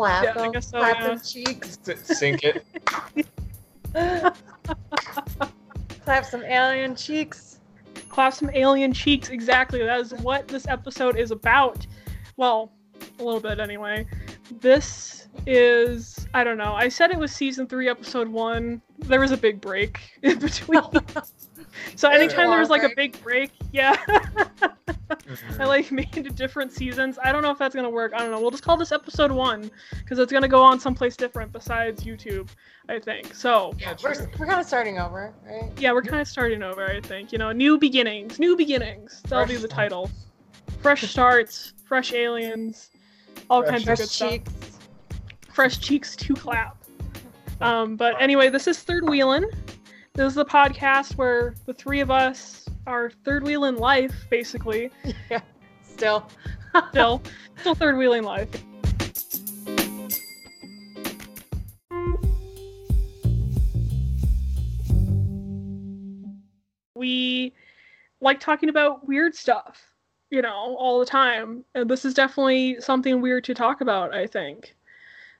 Clap Yeah, them, so, clap yeah. them cheeks, S- Sink it. clap some alien cheeks. clap some alien cheeks. Exactly. That is what this episode is about. Well, a little bit anyway. This is I don't know. I said it was season three, episode one. There was a big break in between. so Very anytime there was long like a big break, yeah. Mhm. I like made into different seasons. I don't know if that's gonna work. I don't know. We'll just call this episode one because it's gonna go on someplace different besides YouTube. I think. So Yeah, we're, we're kind of starting over, right? yeah, we're kind of starting over. I think. You know, new beginnings. New beginnings. That'll be Fresh the starts. title. Fresh starts. Fresh aliens. All Fresh kinds of Fresh good stuff. cheeks. Fresh cheeks to clap. Um, but anyway, this is Third Wheelin'. This is the podcast where the three of us are third wheeling life, basically. Yeah, still. Still, still third wheeling life. We like talking about weird stuff, you know, all the time. And this is definitely something weird to talk about, I think.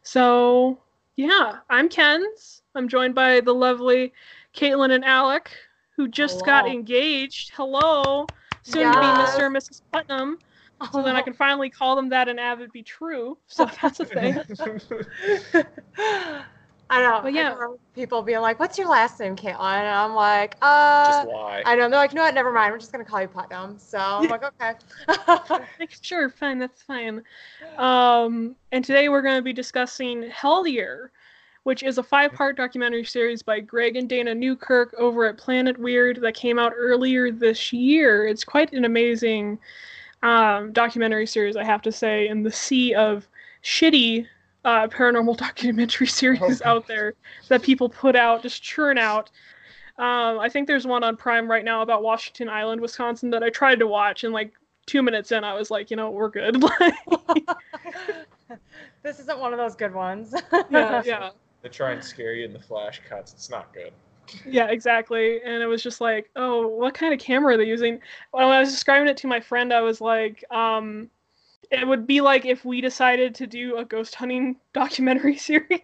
So, yeah, I'm Ken's. I'm joined by the lovely Caitlin and Alec, who just got engaged. Hello. Soon Yes. to be Mr. and Mrs. Putnam. So then I can finally call them that and have it be true. So that's a thing. I know. But yeah. remember people being like, "What's your last name, Caitlin?" And I'm like, "Uh." Just why? I know. They're like, "No, what? Never mind. We're just gonna call you Putnam." So I'm like, "Okay." Like, sure, fine, that's fine. Um, and today we're going to be discussing Hellier, which is a five part documentary series by Greg and Dana Newkirk over at Planet Weird that came out earlier this year. It's quite an amazing um, documentary series, I have to say, in the sea of shitty uh, paranormal documentary series Okay. out there that people put out, just churn out. Um, I think there's one on Prime right now about Washington Island, Wisconsin, that I tried to watch, and like two minutes in, I was like, you know, we're good. This isn't one of those good ones. yeah, yeah, They try and scare you in the flash cuts. It's not good. yeah, exactly. And it was just like, oh, what kind of camera are they using? When I was describing it to my friend, I was like, um, it would be like if we decided to do a ghost hunting documentary series.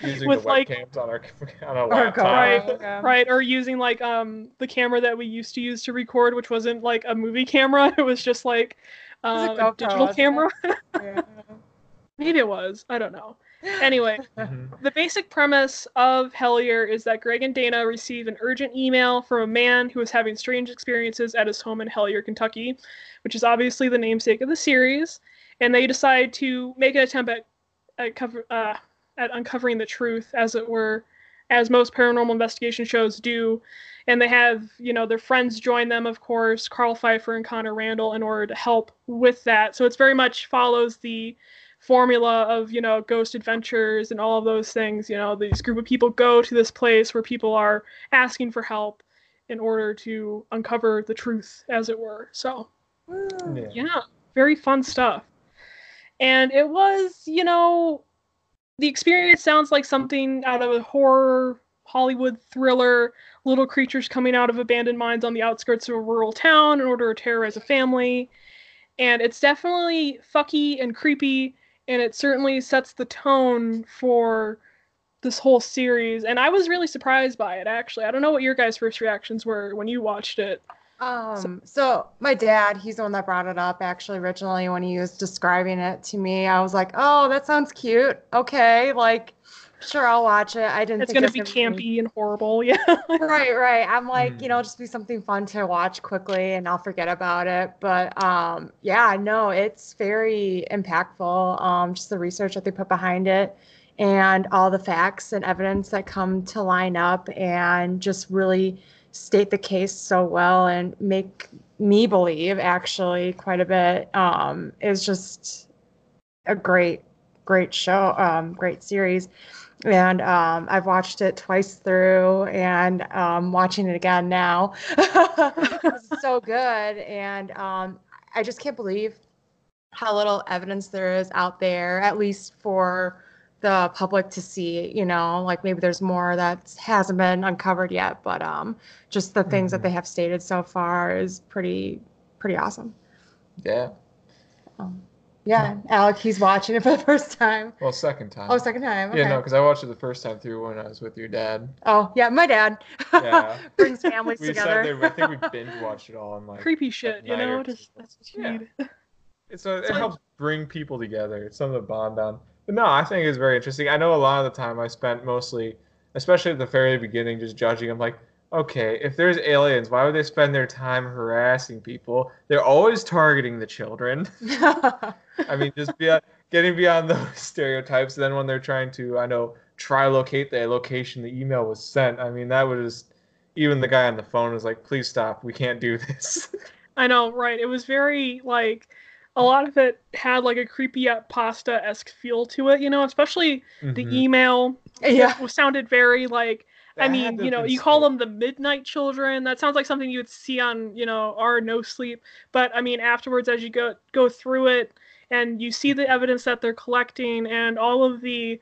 Using With, the like- webcams on our on a Oh, laptop. God. Right, Yeah. right or using like um the camera that we used to use to record which wasn't like a movie camera it was just like was a um, a, digital camera Yeah. maybe it was i don't know anyway Mhm. the basic premise of hellier is that greg and dana receive an urgent email from a man who is having strange experiences at his home in hellier kentucky which is obviously the namesake of the series and they decide to make an attempt at, at, cover, uh, at uncovering the truth as it were as most paranormal investigation shows do and they have you know their friends join them of course karl pfeiffer and connor randall in order to help with that so it's very much follows the formula of you know ghost adventures and all of those things you know these group of people go to this place where people are asking for help in order to uncover the truth as it were. So Yeah. yeah very fun stuff. And it was you know the experience sounds like something out of a horror hollywood thriller little creatures coming out of abandoned mines on the outskirts of a rural town in order to terrorize a family. And it's definitely fucky and creepy and it certainly sets the tone for this whole series and i was really surprised by it actually i don't know what your guys first reactions were when you watched it Um, so my dad, he's the one that brought it up actually originally when he was describing it to me. I was like, "Oh, that sounds cute. Okay, like, sure, I'll watch it." I didn't. it's going it to be was gonna campy and horrible yeah right, right. I'm like, you Mm. know, just be something fun to watch quickly, and I'll forget about it. But um, yeah, no, it's very impactful. Um, just the research that they put behind it, and all the facts and evidence that come to line up, and just really state the case so well and make me believe actually quite a bit. Um, is just a great, great show, um, great series and um, I've watched it twice through, and um, watching it again now. it's so good, and um, I just can't believe how little evidence there is out there, at least for the public to see. You know, like maybe there's more that hasn't been uncovered yet, but um, just the things that Mhm. they have stated so far is pretty, pretty awesome. Yeah. Um, Yeah, Alec, he's watching it for the first time. Well, second time. Oh, second time. Okay. Yeah, no, because I watched it the first time through when I was with your dad. Oh, yeah, my dad Yeah. brings families We together. sat there. I think we binge watched it all in like. Creepy shit, you know? Just that's what you Yeah. need. It's a, it like- helps bring people together. It's something to bond on. But no, I think it's very interesting. I know a lot of the time I spent mostly, especially at the very beginning, just judging. I'm like, okay, if there's aliens, why would they spend their time harassing people? They're always targeting the children. I mean, just be, getting beyond those stereotypes. Then when they're trying to, I know, try locate the location the email was sent. I mean, that was even the guy on the phone was like, please stop. We can't do this. I know, right? It was very like a lot of it had like a creepy pasta esque feel to it, you know, especially the Mhm. email yeah. was sounded very like I mean, you know, you call them the midnight children. That sounds like something you would see on, you know, our no sleep. But I mean, afterwards, as you go go through it, and you see the evidence that they're collecting, and all of the,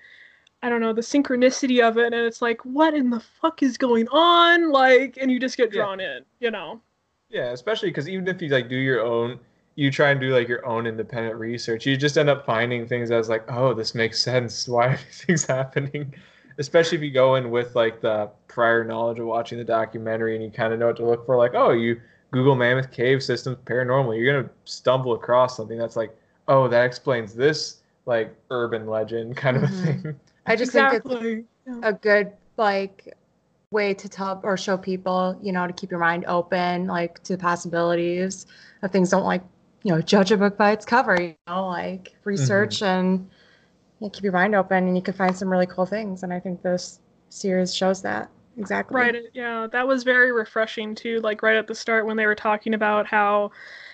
I don't know, the synchronicity of it, and it's like, what in the fuck is going on? Like, and you just get Yeah. drawn in, you know. Yeah, especially because even if you like do your own, you try and do like your own independent research, you just end up finding things that's like, oh, this makes sense. Why are these things happening? Especially if you go in with like the prior knowledge of watching the documentary and you kind of know what to look for. Like, oh, you Google Mammoth Cave Systems paranormal, you're gonna stumble across something that's like, oh, that explains this like urban legend kind of Mhm. a thing. I just think it's a good like way to tell or show people, you know, to keep your mind open, like to possibilities of things. Don't like, you know, judge a book by its cover. You know, like research and yeah, keep your mind open, and you can find some really cool things. And I think this series shows that exactly. Right. Yeah, that was very refreshing too. Like right at the start when they were talking about how,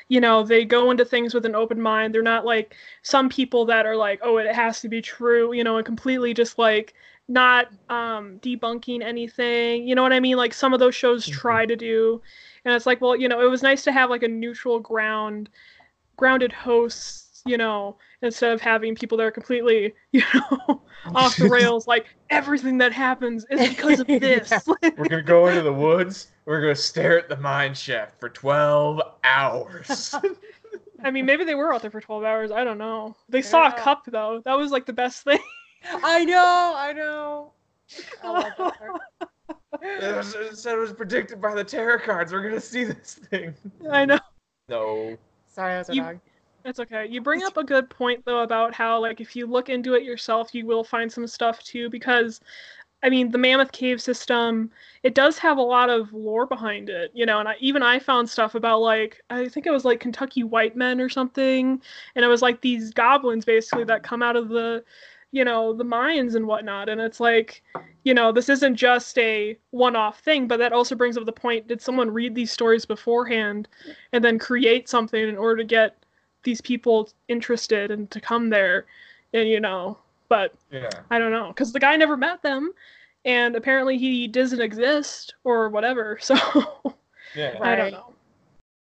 you know, they go into things with an open mind. They're not like some people that are like, oh, it has to be true, you know, and completely just like not um, debunking anything. You know what I mean? Like some of those shows Mhm. try to do, and it's like, well, you know, it was nice to have like a neutral ground, grounded hosts, you know, instead of having people that are completely, you know, off the rails. Like everything that happens is because of this. We're gonna go into the woods. We're gonna stare at the mine shaft for twelve hours. I mean, maybe they were out there for 12 hours. I don't know. They saw a cup, though. That was like the best thing. I know. I know. I love that part. It, was, it said it was predicted by the tarot cards. We're gonna see this thing. I know. No. Sorry, I was a You- dog. That's okay. You bring up a good point, though, about how, like, if you look into it yourself, you will find some stuff, too, because. I mean, the Mammoth Cave system, it does have a lot of lore behind it, you know, and I, even I found stuff about, like, I think it was like Kentucky white men or something, and it was like these goblins basically that come out of the, you know, the mines and whatnot, and it's like, you know, this isn't just a one off thing, but that also brings up the point did someone read these stories beforehand and then create something in order to get these people interested and to come there? And, you know, but Yeah. I don't know, because the guy never met them and apparently he doesn't exist or whatever, so Yeah. I don't know know.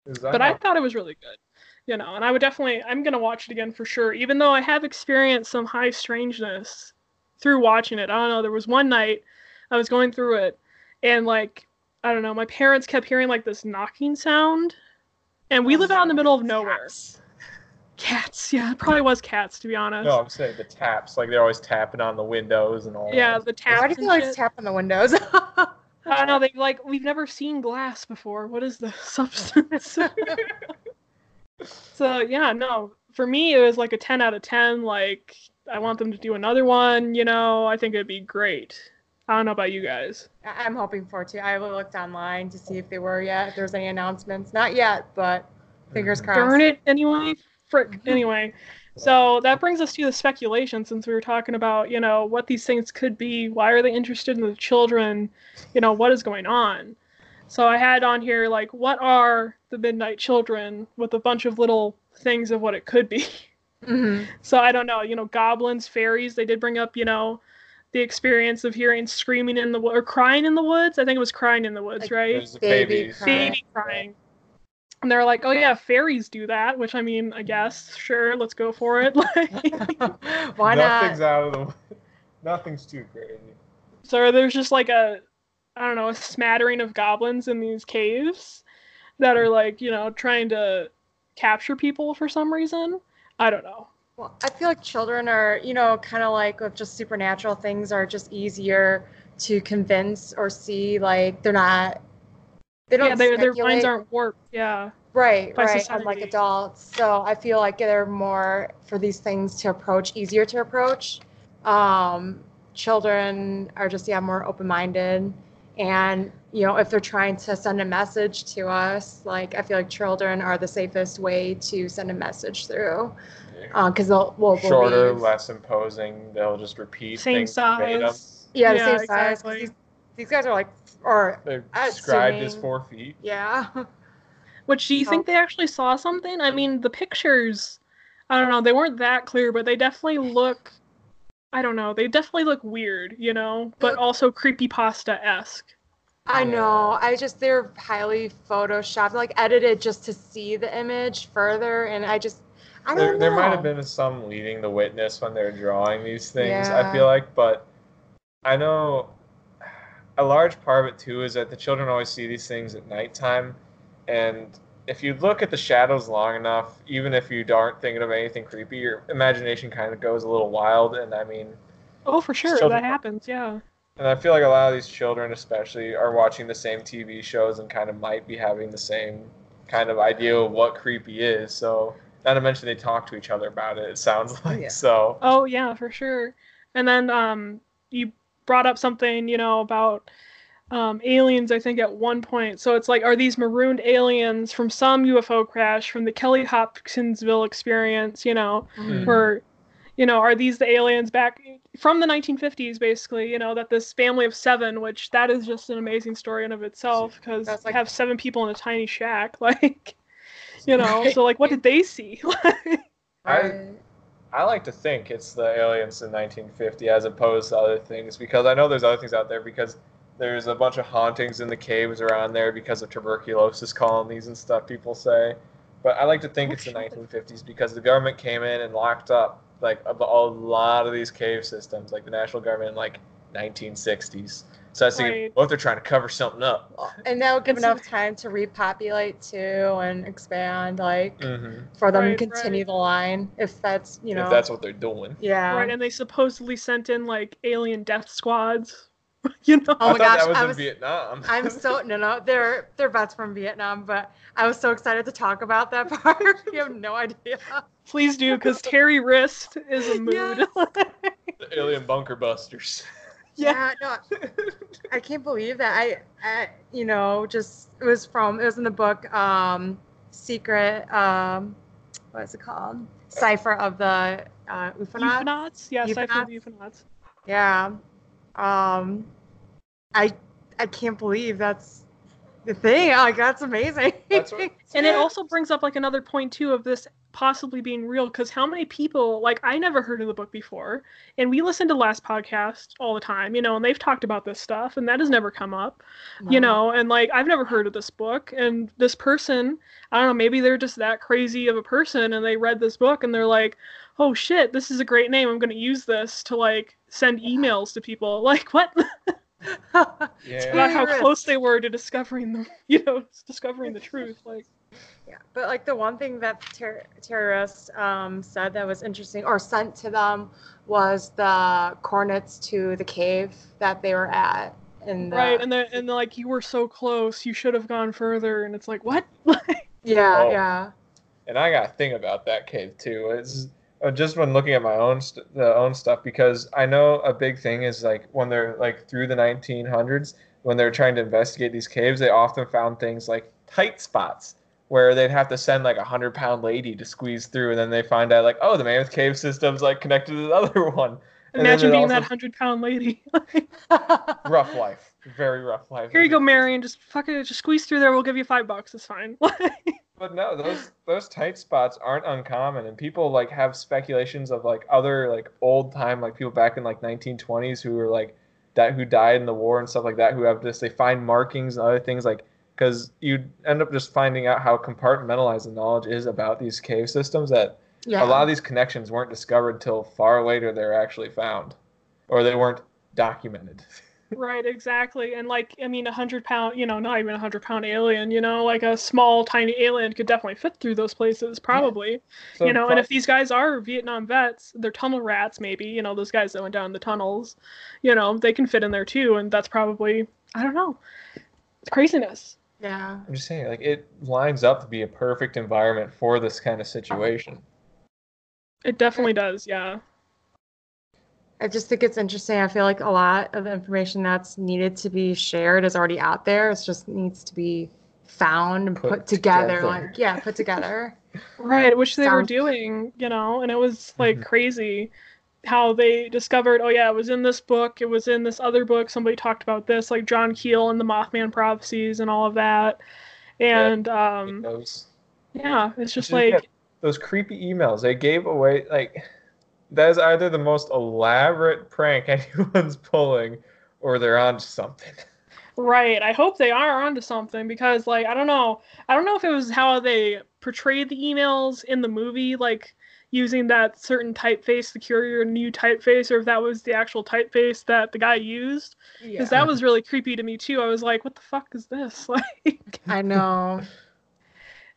'Cause But I thought it was really good. You know, and I would definitely I'm gonna watch it again for sure, even though I have experienced some high strangeness through watching it. I don't know, there was one night I was going through it and like I don't know, my parents kept hearing like this knocking sound. And we live out in the middle of nowhere. Cats. Cats, yeah, it probably was cats to be honest. No, I'm saying the taps. Like they're always tapping on the windows and all. yeah, that. the taps. Why do you and like shit. tap on the windows? I don't know. They like we've never seen glass before. What is the substance? so yeah, no. For me, it was like a ten out of ten. Like I want them to do another one. You know, I think it'd be great. I don't know about you guys. I- I'm hoping for too. I looked online to see if they were yet, if there's any announcements. Not yet, but fingers Mhm. crossed. Darn it. Anyway, frick. Anyway, so that brings us to the speculation. Since we were talking about, you know, what these things could be. Why are they interested in the children? You know, what is going on? So I had on here like, what are the Midnight Children with a bunch of little things of what it could be. Mhm. So I don't know, you know, goblins, fairies. They did bring up, you know, the experience of hearing screaming in the wo- or crying in the woods. I think it was crying in the woods, Like right? There's the Baby babies. crying. Baby crying. And they're like, oh yeah, fairies do that, which I mean, I guess, sure, let's go for it. Like, Why not? Nothing's out of the. Nothing's too crazy. so there's just like a, I don't know, a smattering of goblins in these caves that are like, you know, trying to capture people for some reason. I don't know. Well, I feel like children are, you know, kind of like with just supernatural things are just easier to convince or see. Like they're not, they don't. Yeah, their their minds aren't warped. Yeah. right, by right. Unlike society. adults, so I feel like they're more for these things to approach, easier to approach. Um, children are just yeah more open minded, and you know if they're trying to send a message to us, like I feel like children are the safest way to send a message through, because they'll will Shorter, believe. less imposing. They'll just repeat Same things verbatim. size. Yeah, the Yeah, same size. 'cause exactly. These, these guys are like, or They're I'm described as four feet. yeah, Which do you think they actually saw something? I mean, the pictures, I don't know, they weren't that clear, but they definitely look, I don't know, they definitely look weird, you know, but Look- also creepypasta esque. I know. I just they're highly photoshopped, like edited just to see the image further, and I just I There, don't know. there might have been some leading the witness when they're drawing these things. I feel like, but I know a large part of it too is that the children always see these things at nighttime, and if you look at the shadows long enough, even if you aren't thinking of anything creepy, your imagination kind of goes a little wild. And I mean, Oh, for sure, Children- that happens, yeah. and I feel like a lot of these children, especially, are watching the same TV shows and kind of might be having the same kind of idea of what creepy is. So, not to mention they talk to each other about it. It sounds like Yeah. so. Oh, yeah, for sure. And then um, you brought up something, you know, about um, aliens, I think, at one point. So it's like, are these marooned aliens from some UFO crash, from the Kelly Hopkinsville experience, you know? Mhm. where you know are these the aliens back from the 1950s basically you know that this family of seven which that is just an amazing story in of itself because That's you like- have seven people in a tiny shack like you know Right. so like what did they see I- Right. I like to think it's the aliens in 1950 as opposed to other things because I know there's other things out there because there's a bunch of hauntings in the caves around there because of tuberculosis colonies and stuff people say. But I like to think it's the 1950s because the government came in and locked up like a, a lot of these cave systems, like the national government in like 1960s. So I was thinking, Right. what if they're trying to cover something up? and that would give It's- enough time to repopulate too and expand, like Mm-hmm. for them Right, to continue right. the line if that's you know if that's what they're doing. yeah. right and they supposedly sent in like alien death squads you know Oh I my thought gosh, that was I in was- Vietnam. I'm so no no they're they're vets from Vietnam, but I was so excited to talk about that part. you have no idea. please do because terry wrist is a mood Yes. the alien bunker busters. Yeah. no, I can't believe that. I, I, you know, just it was from it was in the book, um, Secret, um, what is it called? Cipher of the uh, Ufonauts. Euphonauts? Yeah, Cypher of Ufonauts? the Ufonauts. Yeah. Um, I, I can't believe that's the thing. Like that's amazing. That's what- And it also brings up like another point too of this possibly being real because how many people like I never heard of the book before and we listen to last podcast all the time, you know, and they've talked about this stuff and that has never come up, you know, and like I've never heard of this book and this person, I don't know, maybe they're just that crazy of a person and they read this book and they're like, "Oh shit, this is a great name. I'm going to use this to like send emails to people." Like, what? Yeah. about how close they were to discovering the, you know, discovering the truth. Like, Yeah, but like the one thing that ter- terrorists um, said that was interesting or sent to them was the coordinates to the cave that they were at. In the, right, and then and they're like, you were so close, you should have gone further, and it's like, what? Yeah, Oh. yeah, and I got a thing about that cave too. It's uh, just when looking at my own st- the own stuff because I know a big thing is like when they're like through the 1900s when they're trying to investigate these caves, they often found things like tight spots where they'd have to send like a hundred pound lady to squeeze through, and then they find out like, oh, the Mammoth Cave system's like connected to the other one. And imagine being also- that hundred pound lady. rough life, very rough life. Here you go, Marion. Just fuck it, just squeeze through there. We'll give you five bucks. It's fine. But no, those those tight spots aren't uncommon, and people like have speculations of like other like old time like people back in like 1920s who were like that who died in the war and stuff like that who have this they find markings and other things like because you end up just finding out how compartmentalized the knowledge is about these cave systems that yeah. a lot of these connections weren't discovered till far later they're actually found or they weren't documented. Right, exactly. And like, I mean, a hundred pound, you know, not even a hundred pound alien, you know, like a small, tiny alien could definitely fit through those places, probably. So you know, and if these guys are Vietnam vets, they're tunnel rats, maybe, you know, those guys that went down the tunnels, you know, they can fit in there too. And that's probably, I don't know, it's craziness. Yeah. I'm just saying, like it lines up to be a perfect environment for this kind of situation. It definitely does, yeah. I just think it's interesting. I feel like a lot of the information that's needed to be shared is already out there. It just needs to be found and Put put, together. together. Like, yeah, put together. Right, which they were doing, you know, and it was like Mhm. crazy how they discovered, oh yeah, it was in this book, it was in this other book, somebody talked about this, like John Keel and the Mothman prophecies and all of that. And um Those yeah, it's just Just like get- those creepy emails they gave away, like that is either the most elaborate prank anyone's pulling, or they're on to something. Right. I hope they are onto something because, like, I don't know. I don't know if it was how they portrayed the emails in the movie, like using that certain typeface, the Courier New typeface, or if that was the actual typeface that the guy used. Because that was really creepy to me too. I was like, "What the fuck is this?" Like, I know.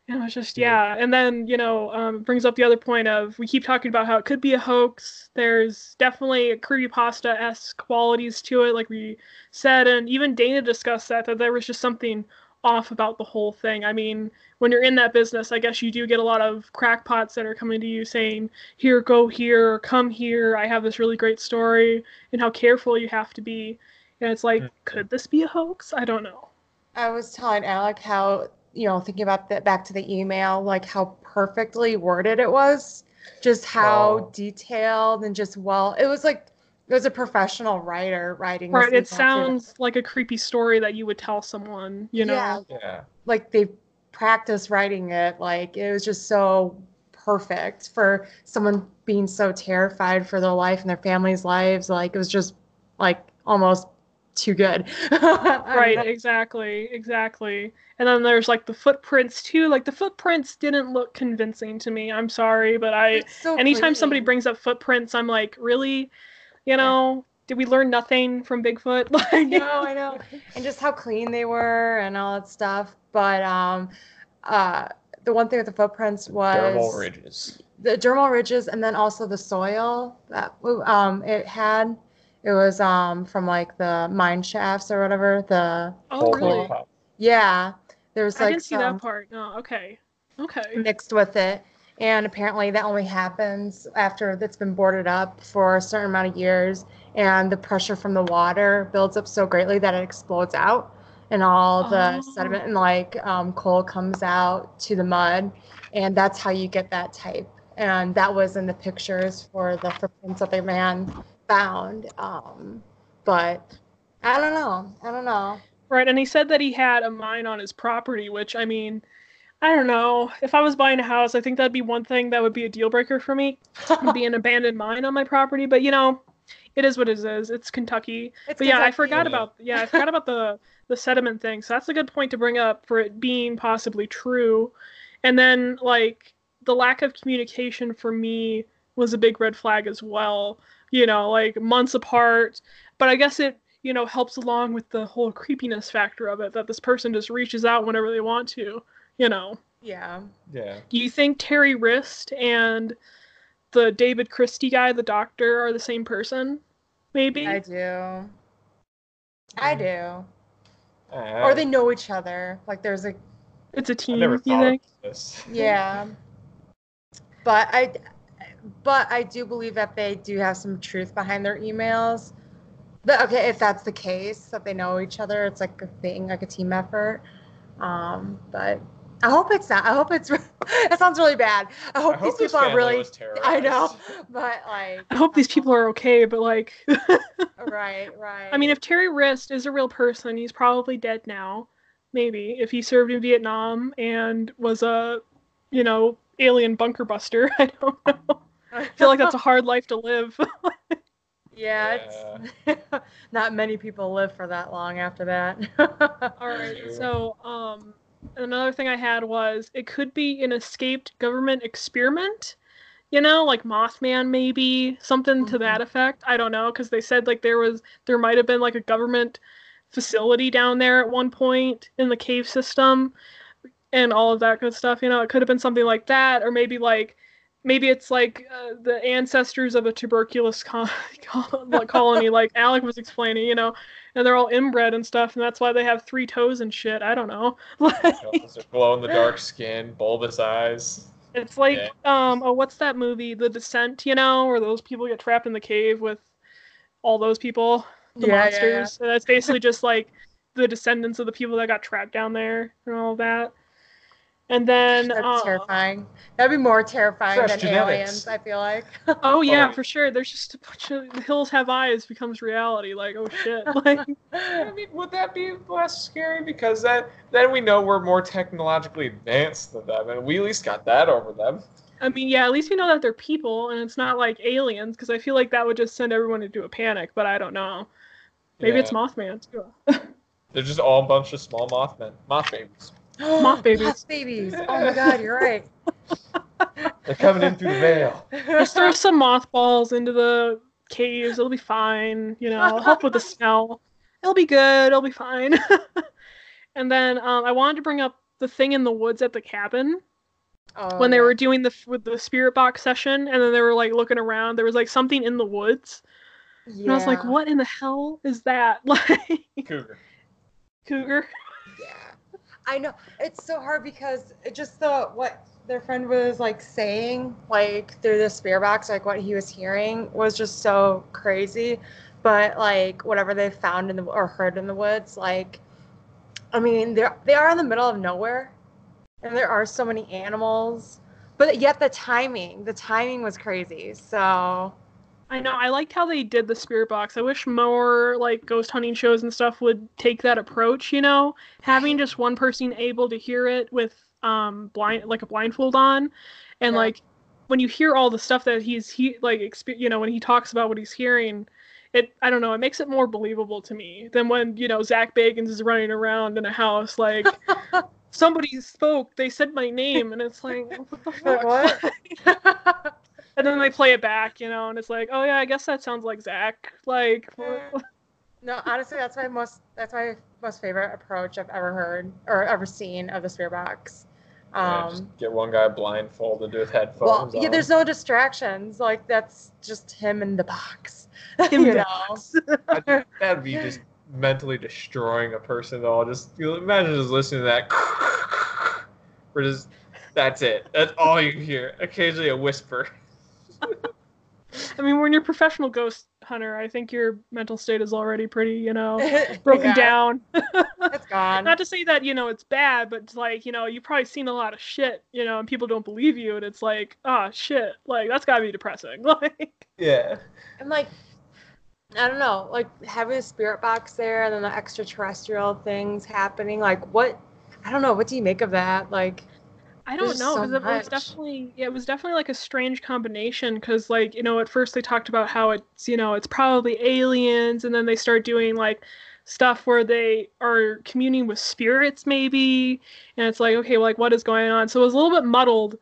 And it was just Yeah. yeah. And then you know, um, brings up the other point of we keep talking about how it could be a hoax. There's definitely a creepypasta esque qualities to it, like we said, and even Dana discussed that that there was just something off about the whole thing. I mean, when you're in that business, I guess you do get a lot of crackpots that are coming to you saying, "Here, go here, or come here. I have this really great story," and how careful you have to be. And it's like, Mhm. could this be a hoax? I don't know. I was telling Alec how, you know, thinking about that back to the email, like how perfectly worded it was, just how Oh. detailed and just well, it was like it was a professional writer writing. this Right. It email, too. sounds like a creepy story that you would tell someone, you know? Yeah, Yeah. like they practiced writing it. Like it was just so perfect for someone being so terrified for their life and their family's lives. Like it was just like almost too good. Right, exactly, exactly. And then there's like the footprints too. Like the footprints didn't look convincing to me. I'm sorry, but I so anytime somebody brings up footprints, I'm like, really? You know, did we learn nothing from Bigfoot? Like I know, I know. And just how clean they were and all that stuff. But um uh the one thing with the footprints was Dermal ridges. the dermal ridges and then also the soil that um it had. It was um from like the mine shafts or whatever. The Oh, really? yeah. There was like I didn't see some that part. No, okay. Okay. mixed with it. And apparently that only happens after it's been boarded up for a certain amount of years and the pressure from the water builds up so greatly that it explodes out and all the Oh. sediment and like um, coal comes out to the mud and that's how you get that type and that was in the pictures for the footprints that the man found um, but i don't know i don't know Right, and he said that he had a mine on his property, which I mean, I don't know. If I was buying a house, I think that'd be one thing that would be a deal breaker for me. would be an abandoned mine on my property, but you know, it is what it is. It's Kentucky. It's But yeah, I forgot about yeah, I forgot about the the sediment thing. So that's a good point to bring up for it being possibly true. And then like the lack of communication for me was a big red flag as well. You know, like months apart. But I guess it, you know, helps along with the whole creepiness factor of it that this person just reaches out whenever they want to, you know. yeah Yeah. Do you think Terry Wrist and the David Christie guy, the doctor, are the same person? Maybe. i do i do Uh, or they know each other. Like there's a It's a team. never You think? of this. yeah, but I, but I do believe that they do have some truth behind their emails. But okay, if that's the case, that they know each other, it's like a thing, like a team effort. Um, but I hope it's not. I hope it's. that sounds really bad. I hope I these hope this people are really. was I know, but like. I hope these people are okay, but like, Right, right. I mean, if Terry Wrist is a real person, he's probably dead now. Maybe if he served in Vietnam and was a, you know, alien bunker buster. I don't know. I feel like that's a hard life to live. yeah, it's not many people live for that long after that. All right. So, um, another thing I had was it could be an escaped government experiment you know, like Mothman maybe, something to that mm-hmm. effect. I don't know cuz they said like there was there might have been like a government facility down there at one point in the cave system and all of that good stuff, you know. It could have been something like that or maybe like maybe it's like uh, the ancestors of a tuberculous col- col- colony like Alec was explaining, you know, and they're all inbred and stuff and that's why they have three toes and shit. I don't know. glow in the dark skin, bulbous eyes. It's like Yeah. um oh what's that movie? The Descent, you know, where those people get trapped in the cave with all those people, the Yeah, yeah, monsters. And that's basically just like the descendants of the people that got trapped down there and all that. And then That's uh, terrifying. That'd be more terrifying than genetics. aliens. I feel like. oh yeah, Oh. for sure. There's just a bunch of the hills have eyes becomes reality. Like oh shit, like I mean, would that be less scary? Because then, then we know we're more technologically advanced than them, and we at least got that over them. I mean yeah, at least we know that they're people and it's not like aliens because I feel like that would just send everyone into a panic. But I don't know. Maybe it's Mothman too. They're just all a bunch of small mothmen, moth babies. Moth babies. Moth babies. Oh my god, you're right. They're coming in through the veil. Just throw some mothballs into the caves. It'll be fine. You know, help with the smell. It'll be good. It'll be fine. and then um, I wanted to bring up the thing in the woods at the cabin Oh, when they yeah. were doing the with the spirit box session, and then they were like looking around. There was like something in the woods, and I was like, "What in the hell is that?" Like Cougar. cougar. Yeah, I know. It's so hard because it just the what their friend was like saying, like through the spear box, like what he was hearing was just so crazy. But like whatever they found in the or heard in the woods, like I mean, they're they are in the middle of nowhere, and there are so many animals. But yet the timing, the timing was crazy. So I know. I liked how they did the spirit box. I wish more like ghost hunting shows and stuff would take that approach. You know, having just one person able to hear it with um blind like a blindfold on, and Yeah. like when you hear all the stuff that he's he like expe- you know when he talks about what he's hearing. It, I don't know. It makes it more believable to me than when you know Zak Bagans is running around in a house like somebody spoke. They said my name, and it's like what the fuck? what? And then they play it back, you know, and it's like, oh yeah, I guess that sounds like Zak. Like, No, honestly, that's my most that's my most favorite approach I've ever heard or ever seen of the spirit box. Yeah, Um, just get one guy blindfolded with headphones. well, headphones yeah, on. there's no distractions. Like that's just him in the box. Him you in know? I- That'd be just mentally destroying a person though. Just you know, imagine just listening to that. Or just that's it. That's all you hear. Occasionally a whisper. I mean, when you're a professional ghost hunter, I think your mental state is already pretty, you know, broken Yeah, down. It's gone. Not to say that you know it's bad, but it's like you know you've probably seen a lot of shit, you know, and people don't believe you, and it's like, ah, shit, like that's gotta be depressing. Like, Yeah. and like I don't know, like having a spirit box there and then the extraterrestrial things happening. Like what? I don't know. What do you make of that? Like I don't There's know so because it was definitely yeah, it was definitely like a strange combination because like you know at first they talked about how it's you know it's probably aliens and then they start doing like stuff where they are communing with spirits maybe and it's like okay well, like what is going on? So it was a little bit muddled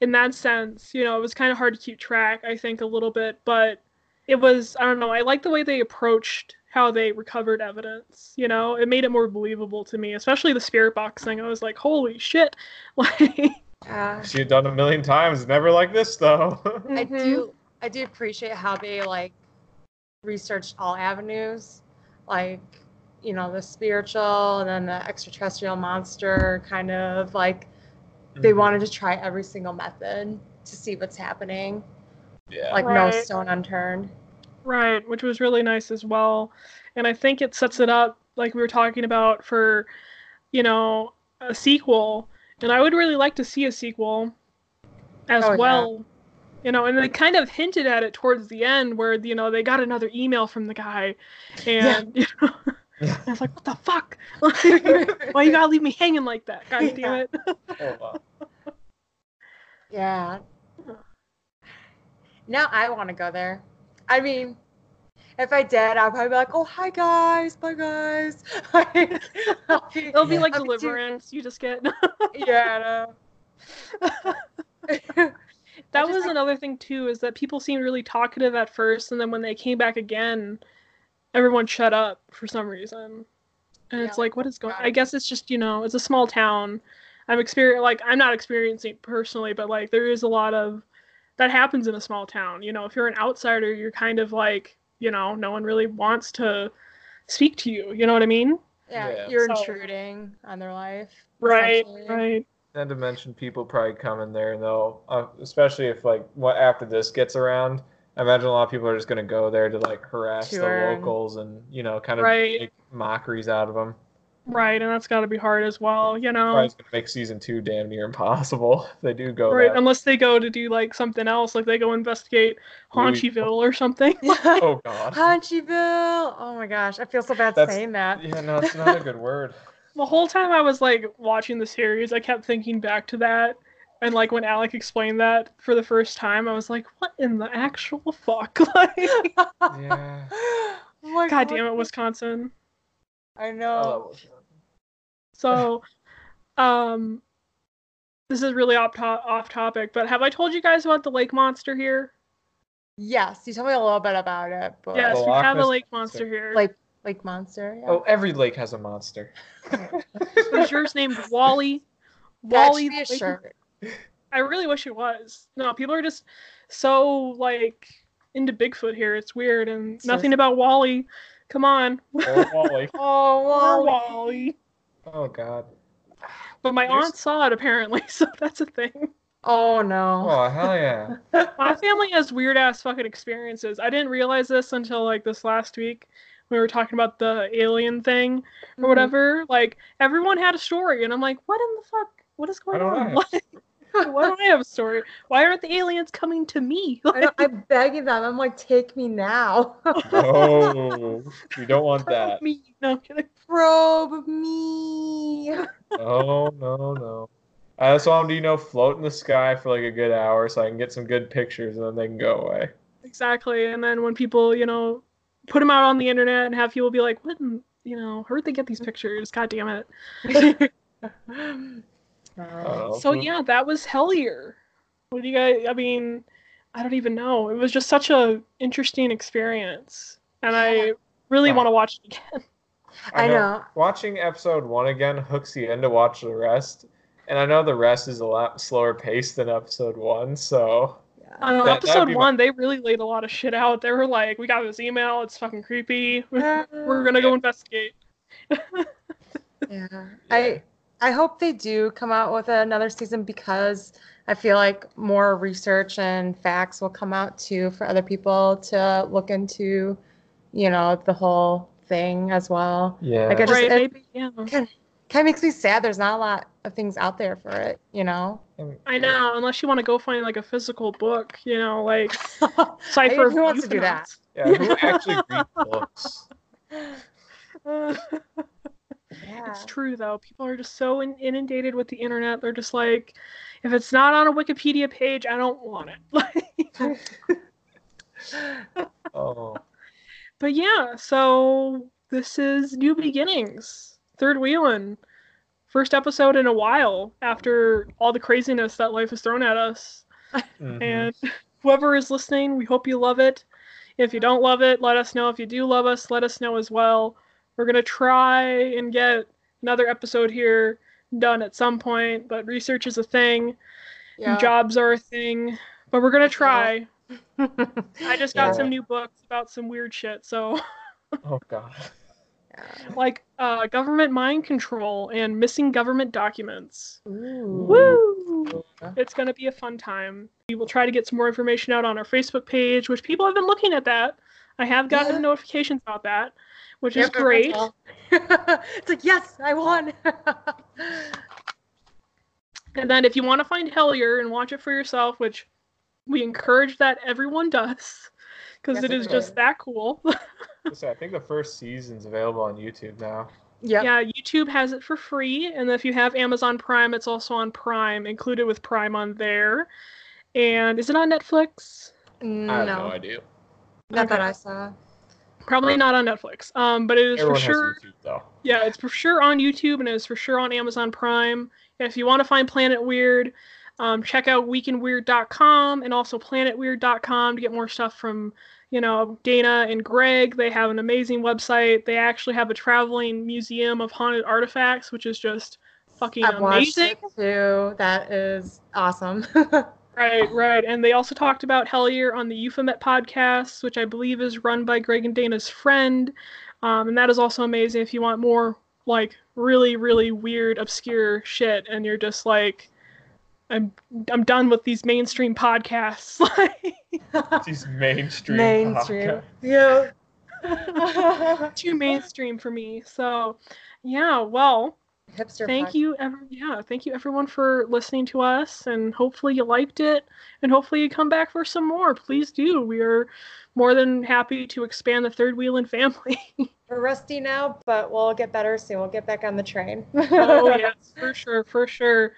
in that sense you know it was kind of hard to keep track I think a little bit but it was I don't know I like the way they approached how they recovered evidence you know it made it more believable to me especially the spirit box thing I was like holy shit like She had done a million times. Never like this though. I do I do appreciate how they like researched all avenues, like you know the spiritual and then the extraterrestrial monster kind of like they Mhm. wanted to try every single method to see what's happening, Yeah. like no stone unturned. Right, which was really nice as well. And I think it sets it up, like we were talking about, for, you know, a sequel. And I would really like to see a sequel as Oh, yeah. well. You know, and they kind of hinted at it towards the end where, you know, they got another email from the guy. And, you know, I was like, what the fuck? Why you gotta leave me hanging like that? God damn it. Oh, wow. Yeah. Now I want to go there. I mean, if I did, I'd probably be like, "Oh, hi guys, bye guys." Like, I'll be- It'll be like I'll be too- Deliverance. You just get. yeah. I know. that just was like- another thing too is that people seemed really talkative at first and then when they came back again everyone shut up for some reason and it's like what is going got i guess it's just you know it's a small town i'm experiencing like i'm not experiencing it personally but like there is a lot of that happens in a small town you know if you're an outsider you're kind of like you know no one really wants to speak to you you know what i mean Yeah, Yeah. you're So- intruding on their life. right essentially. right Not to mention people probably come in there and they'll, uh, especially if like what after this gets around. I imagine a lot of people are just gonna go there to like harass Tour the locals and you know kind of Right. make mockeries out of them. Right and that's got to be hard as well you know Probably gonna make season two damn near impossible if they do go Right, that. unless they go to do like something else, like they go investigate Louis- Haunchyville or something. Oh god. Hunchyville. Oh my gosh, I feel so bad That's- saying that. Yeah, no, it's not a good word. the whole time I was like watching the series, I kept thinking back to that. And like when Alec explained that for the first time, I was like, "What in the actual fuck?" Like, Yeah. oh my God damn it, Wisconsin. I Oh, know. that was- So, um, this is really off, to- off topic, but have I told you guys about the lake monster here? Yes, you told me a little bit about it, but Yes, we have a lake Monster. monster here. like lake monster. Yeah. Oh, every lake has a monster. Is yours named Wally? Wally should a the lake shirt. I really wish it was. No, people are just so like into Bigfoot here. It's weird and So- nothing about Wally. Come on. Or Wally. Oh, Poor wow. Wally. Oh god. But my There's- aunt saw it apparently, so that's a thing. Oh no. Oh hell yeah. My family has weird ass fucking experiences. I didn't realize this until like this last week. We were talking about the alien thing or Mhm. whatever. Like everyone had a story, and I'm like, what in the fuck? What is going on? have Why, why don't I have a story? Why aren't the aliens coming to me? I know, I'm begging them. I'm like, take me now. Oh, we don't want that. me. No, I'm kidding. Probe me. oh no, no. I just want them to, you know, float in the sky for like a good hour so I can get some good pictures and then they can go away. Exactly. And then when people, you know, put them out on the internet and have people be like, what, in, you know, where'd they get these pictures? God damn it. Oh. So yeah, that was Hellier. What do you guys? I mean, I don't even know. It was just such a interesting experience, and I really Uh, want to watch it again. I know. Watching episode one again hooks you in to watch the rest. And I know the rest is a lot slower paced than episode one, so I know. That- episode be my- one, they really laid a lot of shit out. They were like, "We got this email. It's fucking creepy. We're, we're gonna go investigate." Yeah. I I hope they do come out with another season because I feel like more research and facts will come out too for other people to look into, you know, the whole thing as well. yeah. Like I just right? it Maybe. Yeah. kind of makes me sad there's not a lot of things out there for it, you know. I know. Unless you want to go find like a physical book, you know, like Cipher. Who of wants to do that? Yeah, who actually reads books? Ufonauts. Yeah. It's true though. People are just so in- inundated with the internet. They're just like, if it's not on a Wikipedia page, I don't want it. Oh. but yeah, so this is New Beginnings, third wheeling, first episode in a while after all the craziness that life has thrown at us. Mhm. And whoever is listening, we hope you love it. If you don't love it, let us know. If you do love us, let us know as well. We're going to try and get another episode here done at some point, but research is a thing, Yeah. jobs are a thing, but we're going to try. I just got Yeah. some new books about some weird shit. So, oh god. like uh, government mind control and missing government documents. Ooh. Woo! It's going to be a fun time. We will try to get some more information out on our Facebook page, which people have been looking at that. I have gotten Yeah. notifications about that, which is Yep, that's great. it's like yes, I won. And then if you want to find Hellier and watch it for yourself, which we encourage that everyone does, because Yes, it is we just that cool. So I think the first season's available on YouTube now. yep. Yeah, YouTube has it for free, and if you have Amazon Prime, it's also on Prime, included with Prime on there. And is it on Netflix? No, I have no idea. not that I saw. Probably not on Netflix. Um, but it is Everyone for sure. has YouTube though. Yeah, it's for sure on YouTube and it's for sure on Amazon Prime. If you want to find Planet Weird, Um, check out weekinweird.com and also planetweird.com to get more stuff from, you know, Dana and Greg. They have an amazing website. They actually have a traveling museum of haunted artifacts, which is just fucking I've watched amazing. it too. That is awesome. Right, right. And they also talked about Hellier on the Ufonauts podcast, which I believe is run by Greg and Dana's friend. Um, and that is also amazing if you want more, like, really, really weird, obscure shit, and you're just like, I'm I'm done with these mainstream podcasts. Like These mainstream. Mainstream. podcasts. Yeah. too mainstream for me. So yeah, well, Hipster. thank podcast. you ever yeah thank you everyone for listening to us and hopefully you liked it and hopefully you come back for some more please do we are more than happy to expand the third wheel and family We're rusty now, but we'll get better soon. We'll get back on the train. oh yes for sure for sure